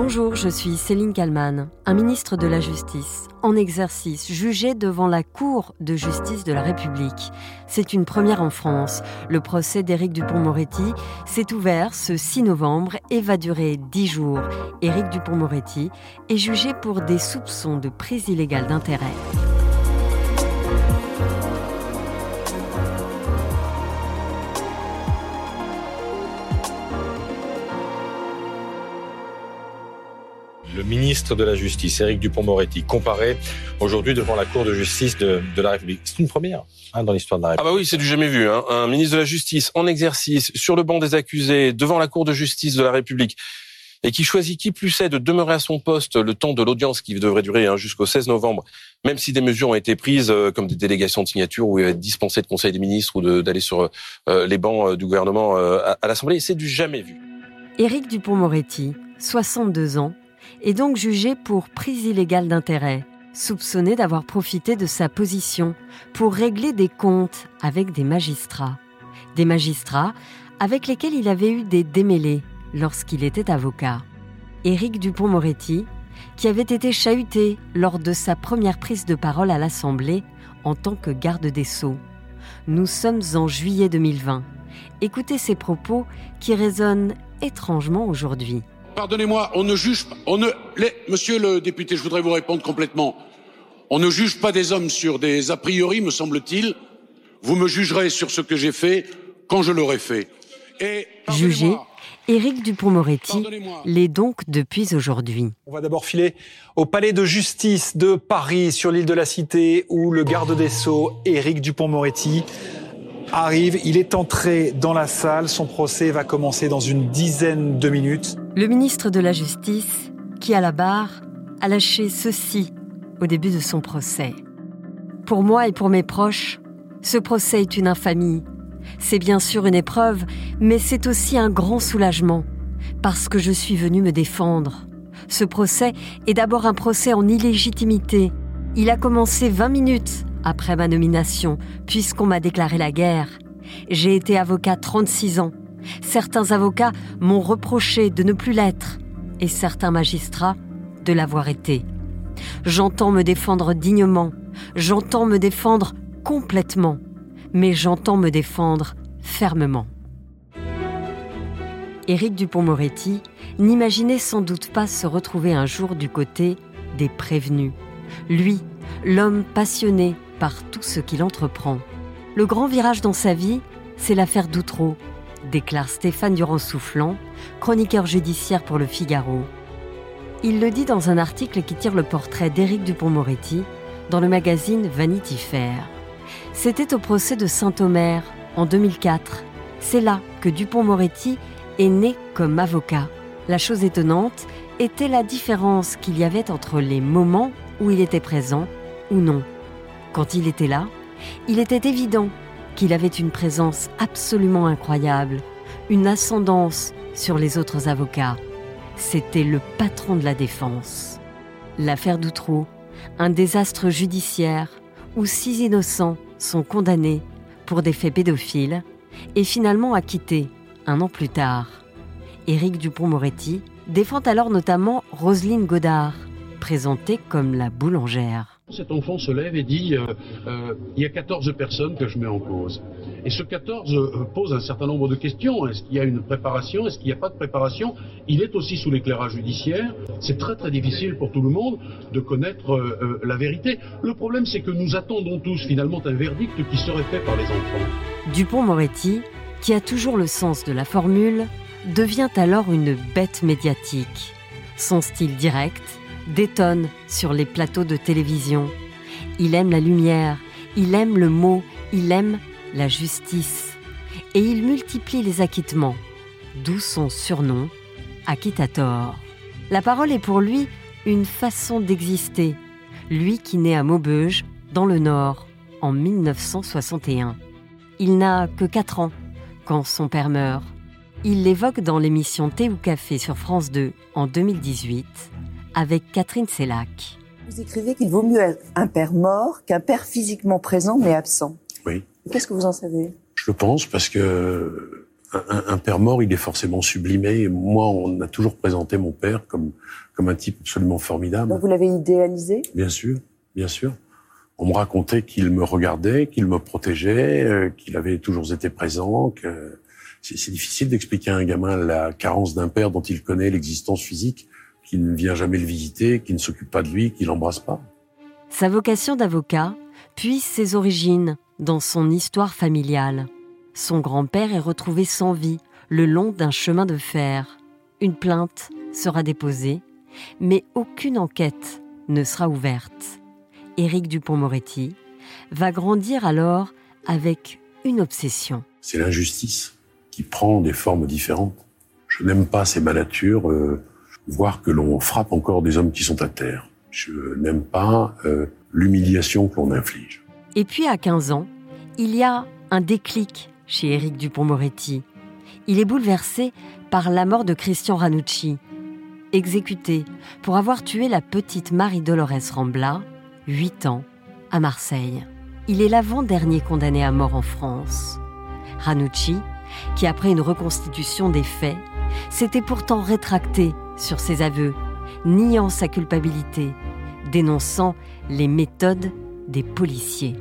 Bonjour, je suis Céline Kalman, un ministre de la Justice, en exercice, jugé devant la Cour de justice de la République. C'est une première en France. Le procès d'Éric Dupont-Moretti s'est ouvert ce 6 novembre et va durer 10 jours. Éric Dupont-Moretti est jugé pour des soupçons de prise illégale d'intérêt. Le ministre de la Justice, Éric Dupont-Moretti, comparé aujourd'hui devant la Cour de justice de, la République. C'est une première hein, dans l'histoire de la République. Ah bah oui, c'est du jamais vu. Hein. Un ministre de la Justice en exercice, sur le banc des accusés, devant la Cour de justice de la République, et qui choisit qui plus est de demeurer à son poste le temps de l'audience qui devrait durer hein, jusqu'au 16 novembre, même si des mesures ont été prises euh, comme des délégations de signature ou être dispensé de Conseil des ministres ou d'aller sur euh, les bancs euh, du gouvernement à, à l'Assemblée. C'est du jamais vu. Éric Dupont-Moretti, 62 ans, est donc jugé pour prise illégale d'intérêt, soupçonné d'avoir profité de sa position pour régler des comptes avec des magistrats. Des magistrats avec lesquels il avait eu des démêlés lorsqu'il était avocat. Éric Dupont-Moretti, qui avait été chahuté lors de sa première prise de parole à l'Assemblée en tant que garde des Sceaux. Nous sommes en juillet 2020. Écoutez ces propos qui résonnent étrangement aujourd'hui. Pardonnez-moi, on ne juge pas. On ne, monsieur le député, je voudrais vous répondre complètement. On ne juge pas des hommes sur des a priori, me semble-t-il. Vous me jugerez sur ce que j'ai fait quand je l'aurai fait. Et Jugé, Éric Dupont-Moretti l'est donc depuis aujourd'hui. On va d'abord filer au palais de justice de Paris, sur l'île de la Cité, où le garde des Sceaux, Éric Dupont-Moretti, arrive. Il est entré dans la salle. Son procès va commencer dans une dizaine de minutes. Le ministre de la Justice, qui à la barre, a lâché ceci au début de son procès. Pour moi et pour mes proches, ce procès est une infamie. C'est bien sûr une épreuve, mais c'est aussi un grand soulagement, parce que je suis venu me défendre. Ce procès est d'abord un procès en illégitimité. Il a commencé 20 minutes après ma nomination, puisqu'on m'a déclaré la guerre. J'ai été avocat 36 ans. Certains avocats m'ont reproché de ne plus l'être, et certains magistrats de l'avoir été. J'entends me défendre dignement, j'entends me défendre complètement, mais j'entends me défendre fermement. Éric Dupont-Moretti n'imaginait sans doute pas se retrouver un jour du côté des prévenus. Lui, l'homme passionné par tout ce qu'il entreprend. Le grand virage dans sa vie, c'est l'affaire d'Outreau, déclare Stéphane Durand-Soufflant, chroniqueur judiciaire pour le Figaro. Il le dit dans un article qui tire le portrait d'Éric Dupont-Moretti dans le magazine Vanity Fair. C'était au procès de Saint-Omer en 2004. C'est là que Dupont-Moretti est né comme avocat. La chose étonnante était la différence qu'il y avait entre les moments où il était présent ou non. Quand il était là, il était évident qu'il avait une présence absolument incroyable, une ascendance sur les autres avocats. C'était le patron de la défense. L'affaire d'Outreau, un désastre judiciaire où six innocents sont condamnés pour des faits pédophiles et finalement acquittés un an plus tard. Éric Dupont-Moretti défend alors notamment Roselyne Godard, présentée comme la boulangère. Cet enfant se lève et dit euh, euh, il y a 14 personnes que je mets en cause. Et ce 14 euh, pose un certain nombre de questions. Est-ce qu'il y a une préparation? Est-ce qu'il n'y a pas de préparation? Il est aussi sous l'éclairage judiciaire. C'est très très difficile pour tout le monde de connaître la vérité. Le problème, c'est que nous attendons tous finalement un verdict qui serait fait par les enfants. Dupont-Moretti, qui a toujours le sens de la formule, devient alors une bête médiatique. Son style direct, détonne sur les plateaux de télévision. Il aime la lumière, il aime le mot, il aime la justice. Et il multiplie les acquittements, d'où son surnom, Acquittator. La parole est pour lui une façon d'exister, lui qui naît à Maubeuge, dans le Nord, en 1961. Il n'a que 4 ans quand son père meurt. Il l'évoque dans l'émission Thé ou Café sur France 2 en 2018 avec Catherine Sellac. Vous écrivez qu'il vaut mieux un père mort qu'un père physiquement présent mais absent. Oui. Qu'est-ce que vous en savez? Je le pense parce que un, père mort, il est forcément sublimé. moi, on a toujours présenté mon père comme comme un type absolument formidable. vous l'avez idéalisé? Bien sûr, bien sûr. On me racontait qu'il me regardait, qu'il me protégeait, euh, qu'il avait toujours été présent. Que c'est difficile d'expliquer à un gamin la carence d'un père dont il connaît l'existence physique, qui ne vient jamais le visiter, qui ne s'occupe pas de lui, qui l'embrasse pas. Sa vocation d'avocat puise ses origines dans son histoire familiale. Son grand-père est retrouvé sans vie le long d'un chemin de fer. Une plainte sera déposée, mais aucune enquête ne sera ouverte. Éric Dupont-Moretti va grandir alors avec une obsession. C'est l'injustice qui prend des formes différentes. Je n'aime pas ces mallatures, euh, voir que l'on frappe encore des hommes qui sont à terre. Je n'aime pas euh, l'humiliation que l'on inflige. Et puis à 15 ans, il y a un déclic chez Éric Dupont-Moretti. Il est bouleversé par la mort de Christian Ranucci, exécuté pour avoir tué la petite Marie-Dolores Rambla, 8 ans, à Marseille. Il est l'avant-dernier condamné à mort en France. Ranucci qui, après une reconstitution des faits, s'était pourtant rétracté sur ses aveux, niant sa culpabilité, dénonçant les méthodes des policiers.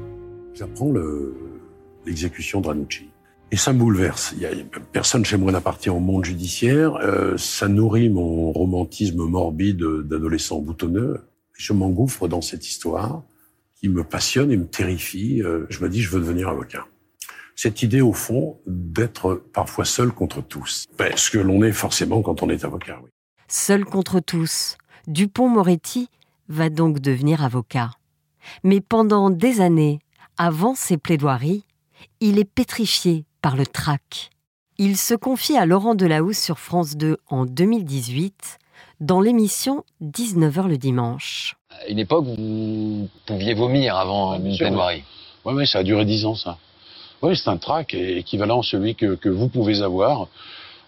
J'apprends l'exécution de Ranucci. Et ça me bouleverse. Personne chez moi n'appartient au monde judiciaire. Euh, ça nourrit mon romantisme morbide d'adolescent boutonneux. Je m'engouffre dans cette histoire qui me passionne et me terrifie. Euh, je me dis, je veux devenir avocat cette idée, au fond, d'être parfois seul contre tous. Ben, ce que l'on est forcément quand on est avocat. Oui. Seul contre tous, Dupont-Moretti va donc devenir avocat. Mais pendant des années, avant ses plaidoiries, il est pétrifié par le trac. Il se confie à Laurent Delahousse sur France 2 en 2018 dans l'émission 19h le dimanche. À une époque, vous pouviez vomir avant une plaidoirie. Oui, ouais, ça a duré dix ans, ça. Oui, c'est un track équivalent à celui que, que vous pouvez avoir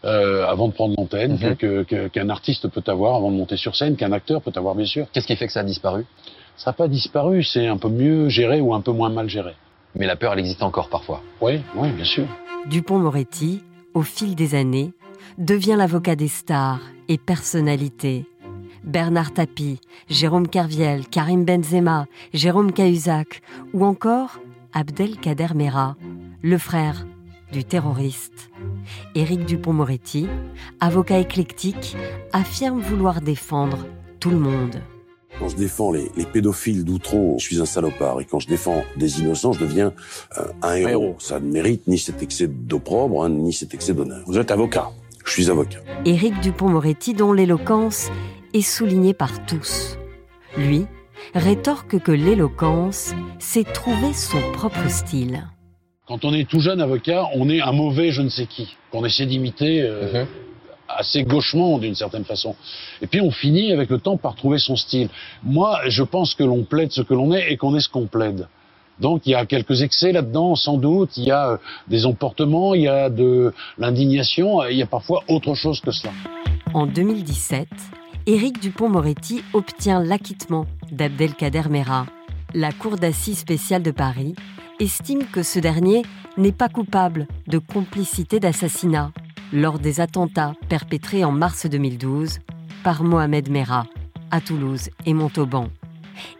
euh, avant de prendre l'antenne, mhm. qu'un artiste peut avoir avant de monter sur scène, qu'un acteur peut avoir, bien sûr. Qu'est-ce qui fait que ça a disparu? Ça n'a pas disparu, c'est un peu mieux géré ou un peu moins mal géré. Mais la peur, elle existe encore parfois. Oui, oui, bien sûr. Dupont-Moretti, au fil des années, devient l'avocat des stars et personnalités. Bernard Tapie, Jérôme Kerviel, Karim Benzema, Jérôme Cahuzac ou encore Abdelkader Mera, le frère du terroriste. Éric Dupont-Moretti, avocat éclectique, affirme vouloir défendre tout le monde. Quand je défends les, pédophiles d'Outreau, je suis un salopard. Et quand je défends des innocents, je deviens euh, un héros. Ça ne mérite ni cet excès d'opprobre, hein, ni cet excès d'honneur. Vous êtes avocat Je suis avocat. Éric Dupont-Moretti, dont l'éloquence est soulignée par tous. Lui, rétorque que l'éloquence, c'est trouver son propre style. Quand on est tout jeune avocat, on est un mauvais je ne sais qui, qu'on essaie d'imiter euh, mhm. assez gauchement d'une certaine façon. Et puis on finit avec le temps par trouver son style. Moi, je pense que l'on plaide ce que l'on est et qu'on est ce qu'on plaide. Donc il y a quelques excès là-dedans, sans doute. Il y a euh, des emportements, il y a de l'indignation, il y a parfois autre chose que cela. En 2017, Éric Dupont-Moretti obtient l'acquittement d'Abdelkader Mera. La Cour d'assises spéciale de Paris estime que ce dernier n'est pas coupable de complicité d'assassinat lors des attentats perpétrés en mars 2012 par Mohamed Mera à Toulouse et Montauban.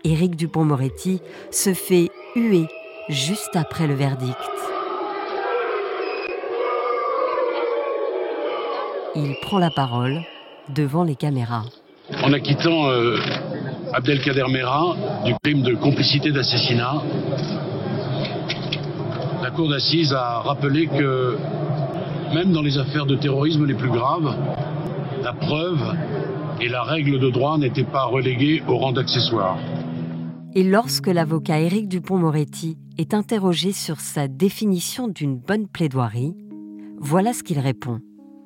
Éric Dupont-Moretti se fait huer juste après le verdict. Il prend la parole devant les caméras. En acquittant euh, Abdelkader Mera du crime de complicité d'assassinat, la Cour d'assises a rappelé que même dans les affaires de terrorisme les plus graves, la preuve et la règle de droit n'étaient pas reléguées au rang d'accessoire. Et lorsque l'avocat Éric Dupont-Moretti est interrogé sur sa définition d'une bonne plaidoirie, voilà ce qu'il répond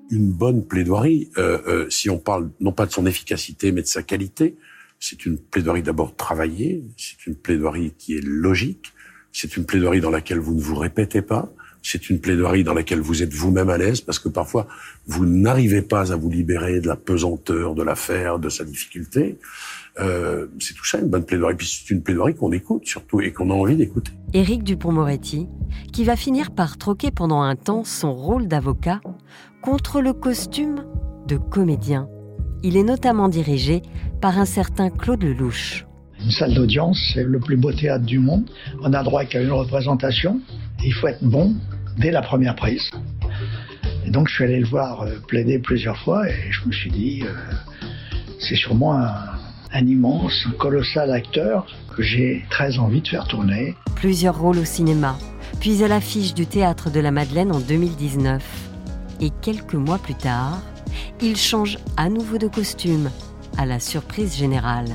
une bonne plaidoirie, euh, euh, si on parle non pas de son efficacité, mais de sa qualité, c'est une plaidoirie d'abord travaillée, c'est une plaidoirie qui est logique, c'est une plaidoirie dans laquelle vous ne vous répétez pas, c'est une plaidoirie dans laquelle vous êtes vous-même à l'aise parce que parfois vous n'arrivez pas à vous libérer de la pesanteur de l'affaire, de sa difficulté. Euh, c'est tout ça une bonne plaidoirie. Puis c'est une plaidoirie qu'on écoute surtout et qu'on a envie d'écouter. Éric Dupont-Moretti, qui va finir par troquer pendant un temps son rôle d'avocat contre le costume de comédien. Il est notamment dirigé par un certain Claude Lelouch. Une salle d'audience, c'est le plus beau théâtre du monde. On a droit qu'à une représentation. Il faut être bon dès la première prise. Et donc je suis allé le voir euh, plaider plusieurs fois et je me suis dit, euh, c'est sûrement un, un immense, un colossal acteur que j'ai très envie de faire tourner. Plusieurs rôles au cinéma, puis à l'affiche du Théâtre de la Madeleine en 2019. Et quelques mois plus tard, il change à nouveau de costume, à la surprise générale.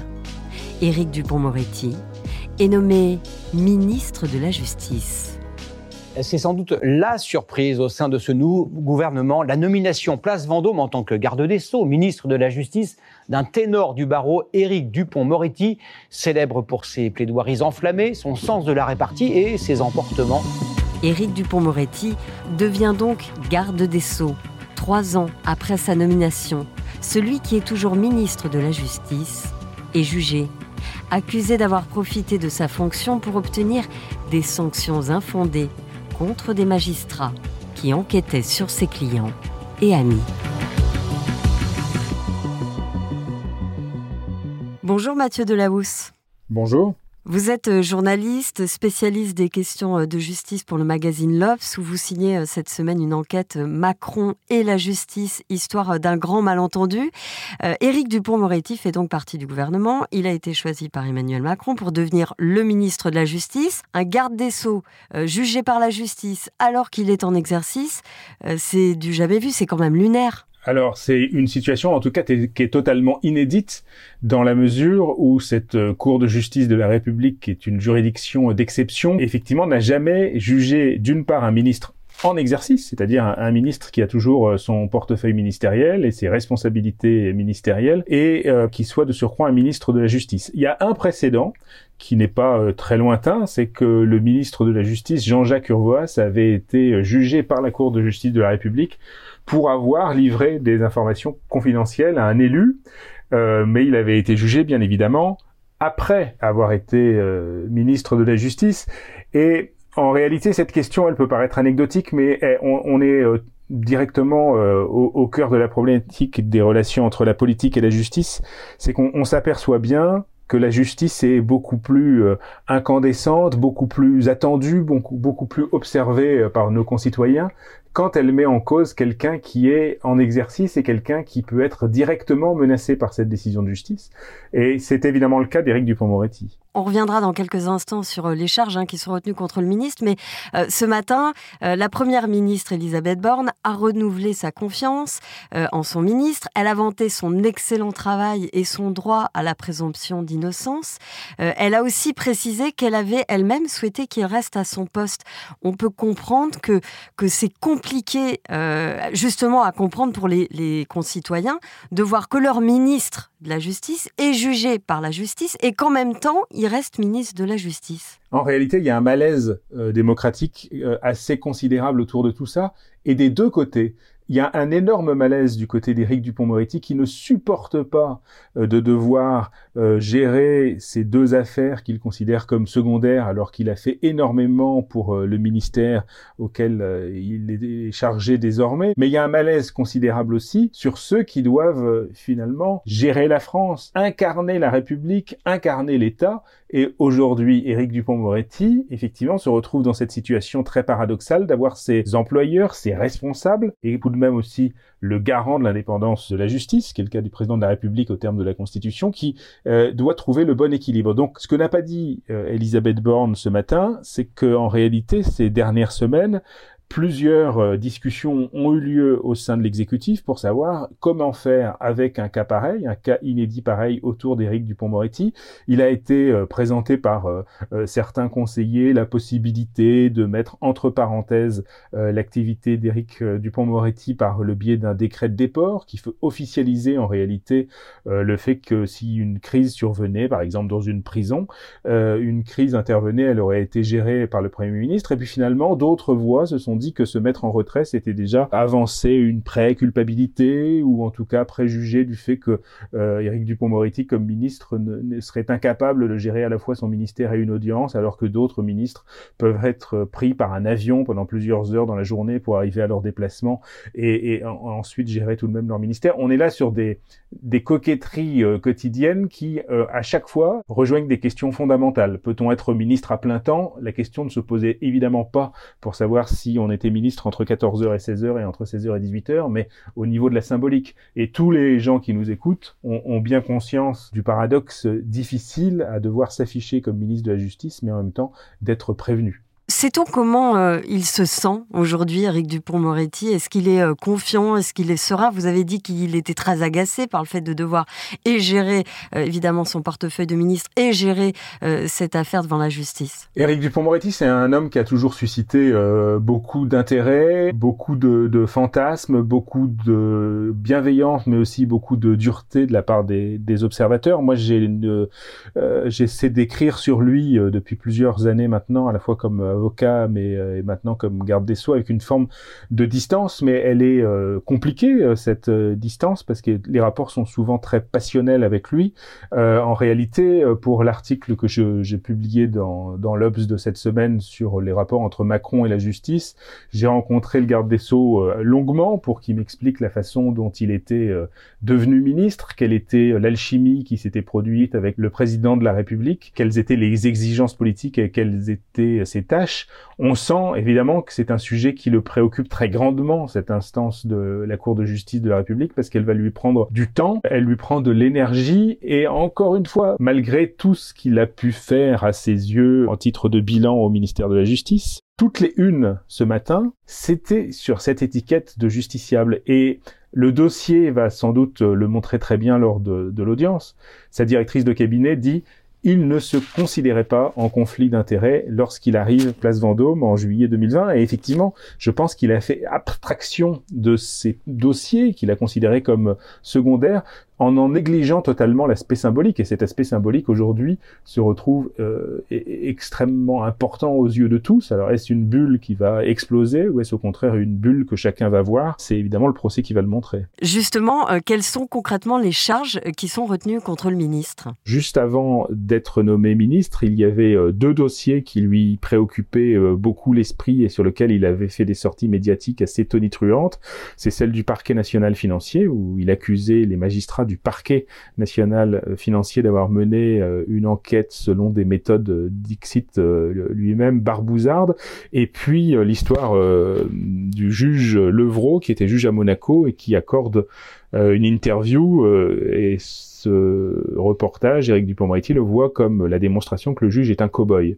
Éric Dupont-Moretti est nommé ministre de la Justice. C'est sans doute la surprise au sein de ce nouveau gouvernement, la nomination Place Vendôme en tant que garde des Sceaux, ministre de la Justice, d'un ténor du barreau, Éric Dupont-Moretti, célèbre pour ses plaidoiries enflammées, son sens de la répartie et ses emportements. Éric Dupont-Moretti devient donc garde des Sceaux, trois ans après sa nomination. Celui qui est toujours ministre de la Justice est jugé, accusé d'avoir profité de sa fonction pour obtenir des sanctions infondées contre des magistrats qui enquêtaient sur ses clients et amis. Bonjour Mathieu Delahousse. Bonjour. Vous êtes euh, journaliste, spécialiste des questions euh, de justice pour le magazine L'Obs, où vous signez euh, cette semaine une enquête Macron et la justice, histoire d'un grand malentendu. Éric Dupont-Moretti fait donc partie du gouvernement. Il a été choisi par Emmanuel Macron pour devenir le ministre de la Justice. Un garde des Sceaux jugé par la justice alors qu'il est en exercice, c'est du jamais vu, c'est quand même lunaire. Alors, c'est une situation, en tout cas, qui est totalement inédite dans la mesure où cette euh, Cour de justice de la République, qui est une juridiction d'exception, effectivement, n'a jamais jugé, d'une part, un ministre en exercice, c'est-à-dire un, ministre qui a toujours euh, son portefeuille ministériel et ses responsabilités ministérielles, et euh, qui soit de surcroît un ministre de la Justice. Il y a un précédent qui n'est pas très lointain, c'est que le ministre de la Justice, Jean-Jacques Urvoas, avait été jugé par la Cour de justice de la République pour avoir livré des informations confidentielles à un élu, euh, mais il avait été jugé bien évidemment après avoir été euh, ministre de la Justice. Et en réalité, cette question, elle peut paraître anecdotique, mais eh, on, est euh, directement au, au, cœur de la problématique des relations entre la politique et la justice. C'est qu'on s'aperçoit bien que la justice est beaucoup plus incandescente, beaucoup plus attendue, beaucoup, beaucoup plus observée par nos concitoyens quand elle met en cause quelqu'un qui est en exercice et quelqu'un qui peut être directement menacé par cette décision de justice. Et c'est évidemment le cas d'Éric Dupont-Moretti. On reviendra dans quelques instants sur euh, les charges hein, qui sont retenues contre le ministre, mais euh, ce matin, euh, la première ministre Elisabeth Borne a renouvelé sa confiance en son ministre. Elle a vanté son excellent travail et son droit à la présomption d'innocence. elle a aussi précisé qu'elle avait elle-même souhaité qu'il reste à son poste. On peut comprendre que, que c'est compliqué justement à comprendre pour les, les concitoyens de voir que leur ministre de la justice est jugé par la justice et qu'en même temps, il reste ministre de la Justice. En réalité, il y a un malaise euh, démocratique euh, assez considérable autour de tout ça, et des deux côtés il y a un énorme malaise du côté d'Éric Dupont-Moretti qui ne supporte pas euh, de devoir euh, gérer ces deux affaires qu'il considère comme secondaires alors qu'il a fait énormément pour euh, le ministère auquel il est chargé désormais. Mais il y a un malaise considérable aussi sur ceux qui doivent finalement gérer la France, incarner la République, incarner l'État. Et aujourd'hui, Éric Dupont-Moretti, effectivement, se retrouve dans cette situation très paradoxale d'avoir ses employeurs, ses responsables, et même aussi le garant de l'indépendance de la justice, qui est le cas du président de la République au terme de la Constitution, qui euh, doit trouver le bon équilibre. Donc, ce que n'a pas dit euh, Elisabeth Borne ce matin, c'est qu'en réalité, ces dernières semaines, Plusieurs euh, discussions ont eu lieu au sein de l'exécutif pour savoir comment faire avec un cas pareil, un cas inédit pareil autour d'Éric Dupont-Moretti. Il a été euh, présenté par euh, certains conseillers la possibilité de mettre entre parenthèses l'activité d'Éric Dupont-Moretti par le biais d'un décret de déport qui fait officialiser en réalité le fait que si une crise survenait, par exemple dans une prison, une crise intervenait, elle aurait été gérée par le Premier ministre. Et puis finalement, d'autres voix se sont dit que se mettre en retrait, c'était déjà avancer une pré-culpabilité ou en tout cas préjuger du fait que euh, Éric Dupont-Moretti, comme ministre, ne, serait incapable de gérer à la fois son ministère et une audience, alors que d'autres ministres peuvent être pris par un avion pendant plusieurs heures dans la journée pour arriver à leur déplacement et, ensuite gérer tout de même leur ministère. On est là sur des, des coquetteries euh, quotidiennes qui, euh, à chaque fois, rejoignent des questions fondamentales. Peut-on être ministre à plein temps? La question ne se posait évidemment pas pour savoir si on était ministre entre 14h et 16h et entre 16h et 18h, mais au niveau de la symbolique. Et tous les gens qui nous écoutent ont, ont bien conscience du paradoxe difficile à devoir s'afficher comme ministre de la Justice, mais en même temps d'être prévenu. Sait-on comment euh, il se sent aujourd'hui, Eric Dupont-Moretti? Est-ce qu'il est, euh, confiant? Est-ce qu'il est serein? Vous avez dit qu'il était très agacé par le fait de devoir et gérer euh, évidemment son portefeuille de ministre et gérer cette affaire devant la justice. Éric Dupont-Moretti, c'est un homme qui a toujours suscité beaucoup d'intérêt, beaucoup de, fantasmes, beaucoup de bienveillance, mais aussi beaucoup de dureté de la part des, observateurs. Moi, j'essaie d'écrire sur lui depuis plusieurs années maintenant, à la fois comme mais euh, maintenant comme garde des sceaux, avec une forme de distance, mais elle est euh, compliquée euh, cette distance parce que les rapports sont souvent très passionnels avec lui. en réalité, pour l'article que j'ai publié dans, dans l'Obs de cette semaine sur les rapports entre Macron et la justice, j'ai rencontré le garde des sceaux longuement pour qu'il m'explique la façon dont il était devenu ministre, quelle était l'alchimie qui s'était produite avec le président de la République, quelles étaient les exigences politiques et quelles étaient ses tâches on sent évidemment que c'est un sujet qui le préoccupe très grandement, cette instance de la Cour de justice de la République, parce qu'elle va lui prendre du temps, elle lui prend de l'énergie, et encore une fois, malgré tout ce qu'il a pu faire à ses yeux en titre de bilan au ministère de la Justice, toutes les unes ce matin, c'était sur cette étiquette de justiciable. Et le dossier va sans doute le montrer très bien lors de, de l'audience. Sa directrice de cabinet dit il ne se considérait pas en conflit d'intérêts lorsqu'il arrive place Vendôme en juillet 2020. Et effectivement, je pense qu'il a fait abstraction de ces dossiers qu'il a considérés comme secondaires en en négligeant totalement l'aspect symbolique. Et cet aspect symbolique, aujourd'hui, se retrouve euh, extrêmement important aux yeux de tous. Alors, est-ce une bulle qui va exploser ou est-ce au contraire une bulle que chacun va voir? C'est évidemment le procès qui va le montrer. Justement, euh, quelles sont concrètement les charges qui sont retenues contre le ministre? Juste avant d'être nommé ministre, il y avait euh, deux dossiers qui lui préoccupaient beaucoup l'esprit et sur lesquels il avait fait des sorties médiatiques assez tonitruantes. C'est celle du parquet national financier, où il accusait les magistrats du parquet national euh, financier d'avoir mené euh, une enquête selon des méthodes euh, d'Ixit lui-même barbouzarde, et puis l'histoire du juge Levrault qui était juge à Monaco et qui accorde une interview et ce reportage, Éric Dupond-Moretti le voit comme la démonstration que le juge est un cow-boy.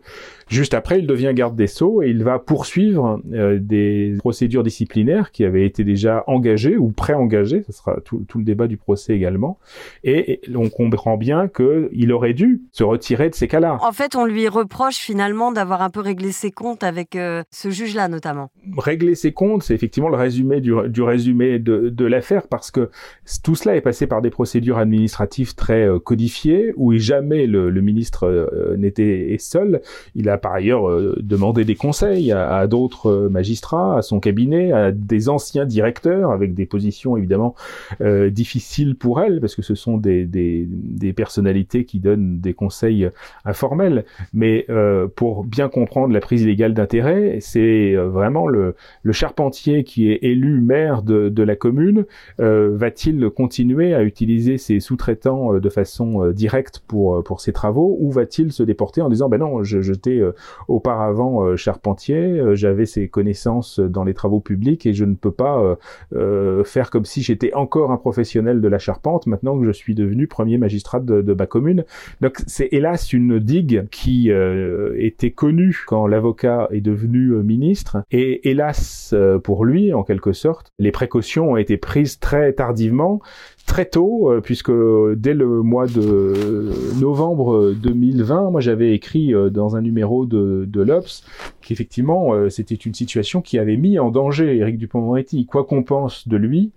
Juste après, il devient garde des Sceaux et il va poursuivre euh, des procédures disciplinaires qui avaient été déjà engagées ou pré-engagées, ce sera tout, le débat du procès également, et, on comprend bien qu'il aurait dû se retirer de ces cas-là. En fait, on lui reproche finalement d'avoir un peu réglé ses comptes avec euh, ce juge-là notamment. Régler ses comptes, c'est effectivement le résumé du, résumé de, de l'affaire parce que tout cela est passé par des procédures administratives très euh, codifié où jamais le, ministre euh, n'était seul. Il a par ailleurs euh, demandé des conseils à, d'autres magistrats, à son cabinet, à des anciens directeurs avec des positions évidemment difficiles pour elle parce que ce sont des, des, des personnalités qui donnent des conseils informels. Mais pour bien comprendre la prise illégale d'intérêt, c'est vraiment le, le charpentier qui est élu maire de, de la commune va-t-il continuer à utiliser ses sous-traitants euh, de façon euh, directe pour euh, pour ses travaux ou va-t-il se déporter en disant ben non j'étais auparavant charpentier j'avais ces connaissances dans les travaux publics et je ne peux pas faire comme si j'étais encore un professionnel de la charpente maintenant que je suis devenu premier magistrat de, de ma commune. Donc c'est hélas une digue qui était connue quand l'avocat est devenu ministre et hélas pour lui en quelque sorte les précautions ont été prises très tardivement très tôt, euh, puisque dès le mois de novembre 2020, moi j'avais écrit euh, dans un numéro de, de l'Obs qu'effectivement euh, c'était une situation qui avait mis en danger Éric Dupond-Moretti. Quoi qu'on pense de lui,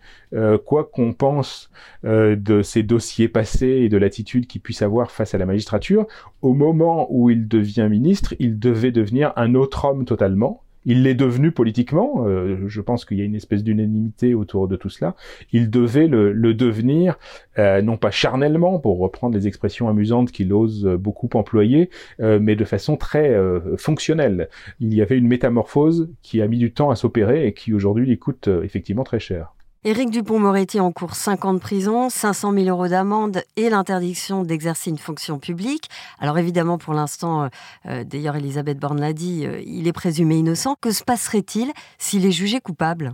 quoi qu'on pense de ses dossiers passés et de l'attitude qu'il puisse avoir face à la magistrature, au moment où il devient ministre, il devait devenir un autre homme totalement Il l'est devenu politiquement. Euh, je pense qu'il y a une espèce d'unanimité autour de tout cela. Il devait le, devenir, euh, non pas charnellement, pour reprendre les expressions amusantes qu'il ose beaucoup employer, euh, mais de façon très fonctionnelle. Il y avait une métamorphose qui a mis du temps à s'opérer et qui aujourd'hui lui coûte effectivement très cher. Éric Dupont-Moretti encourt 5 ans de prison, 500 000 euros d'amende et l'interdiction d'exercer une fonction publique. Alors évidemment, pour l'instant, euh, euh, d'ailleurs Elisabeth Borne l'a dit, euh, il est présumé innocent. Que se passerait-il s'il est jugé coupable?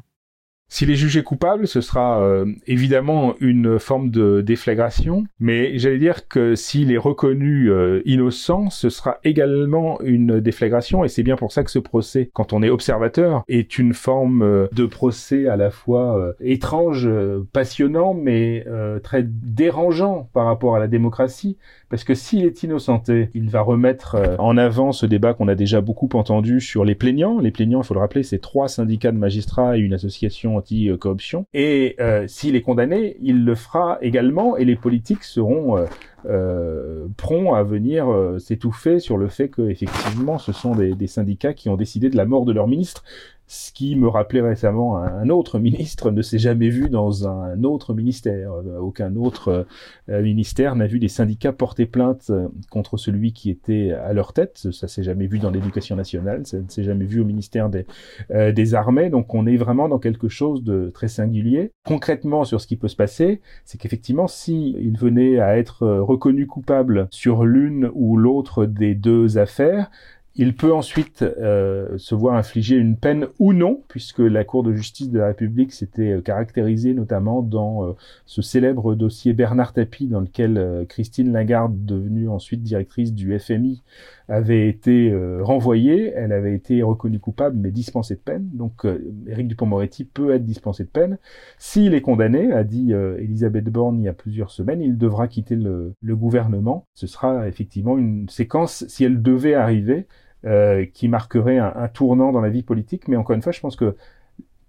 S'il est jugé coupable, ce sera euh, évidemment une forme de déflagration, mais j'allais dire que s'il est reconnu euh, innocent, ce sera également une déflagration, et c'est bien pour ça que ce procès, quand on est observateur, est une forme euh, de procès à la fois étrange, passionnant, mais très dérangeant par rapport à la démocratie, parce que s'il est innocenté, il va remettre en avant ce débat qu'on a déjà beaucoup entendu sur les plaignants. Les plaignants, il faut le rappeler, c'est trois syndicats de magistrats et une association anti-corruption. Et euh, s'il est condamné, il le fera également et les politiques seront euh, euh, à venir s'étouffer sur le fait que effectivement ce sont des, syndicats qui ont décidé de la mort de leur ministre ce qui me rappelait récemment un autre ministre ne s'est jamais vu dans un autre ministère. Euh, aucun autre euh, ministère n'a vu des syndicats porter plainte euh, contre celui qui était à leur tête. Ça s'est jamais vu dans l'éducation nationale, ça ne s'est jamais vu au ministère des, des armées. Donc on est vraiment dans quelque chose de très singulier. Concrètement, sur ce qui peut se passer, c'est qu'effectivement, si il venait à être reconnu coupable sur l'une ou l'autre des deux affaires, il peut ensuite euh, se voir infliger une peine ou non, puisque la Cour de justice de la République s'était euh, caractérisée notamment dans euh, ce célèbre dossier Bernard Tapie, dans lequel Christine Lagarde, devenue ensuite directrice du FMI, avait été renvoyée. Elle avait été reconnue coupable, mais dispensée de peine. Donc Éric Dupont-Moretti peut être dispensé de peine. S'il est condamné, a dit Elisabeth Borne il y a plusieurs semaines, il devra quitter le, le gouvernement. Ce sera effectivement une séquence, si elle devait arriver, euh, qui marquerait un, un, tournant dans la vie politique. Mais encore une fois, je pense que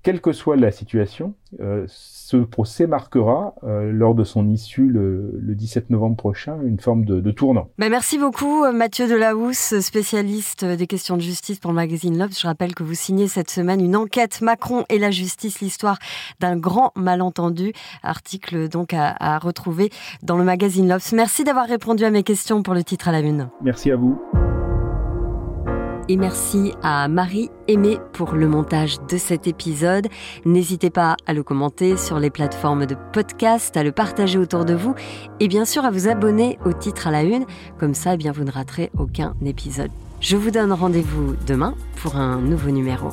quelle que soit la situation, euh, ce procès marquera, euh, lors de son issue le, le, 17 novembre prochain, une forme de, de tournant. Ben merci beaucoup Mathieu Delahousse, spécialiste des questions de justice pour le magazine Lobs. Je rappelle que vous signez cette semaine une enquête Macron et la justice, l'histoire d'un grand malentendu, article donc à, à retrouver dans le magazine Lobs. Merci d'avoir répondu à mes questions pour le titre à la une. Merci à vous et merci à Marie Aimée pour le montage de cet épisode. N'hésitez pas à le commenter sur les plateformes de podcast, à le partager autour de vous et bien sûr à vous abonner au titre à la une. Comme ça, eh bien, vous ne raterez aucun épisode. Je vous donne rendez-vous demain pour un nouveau numéro.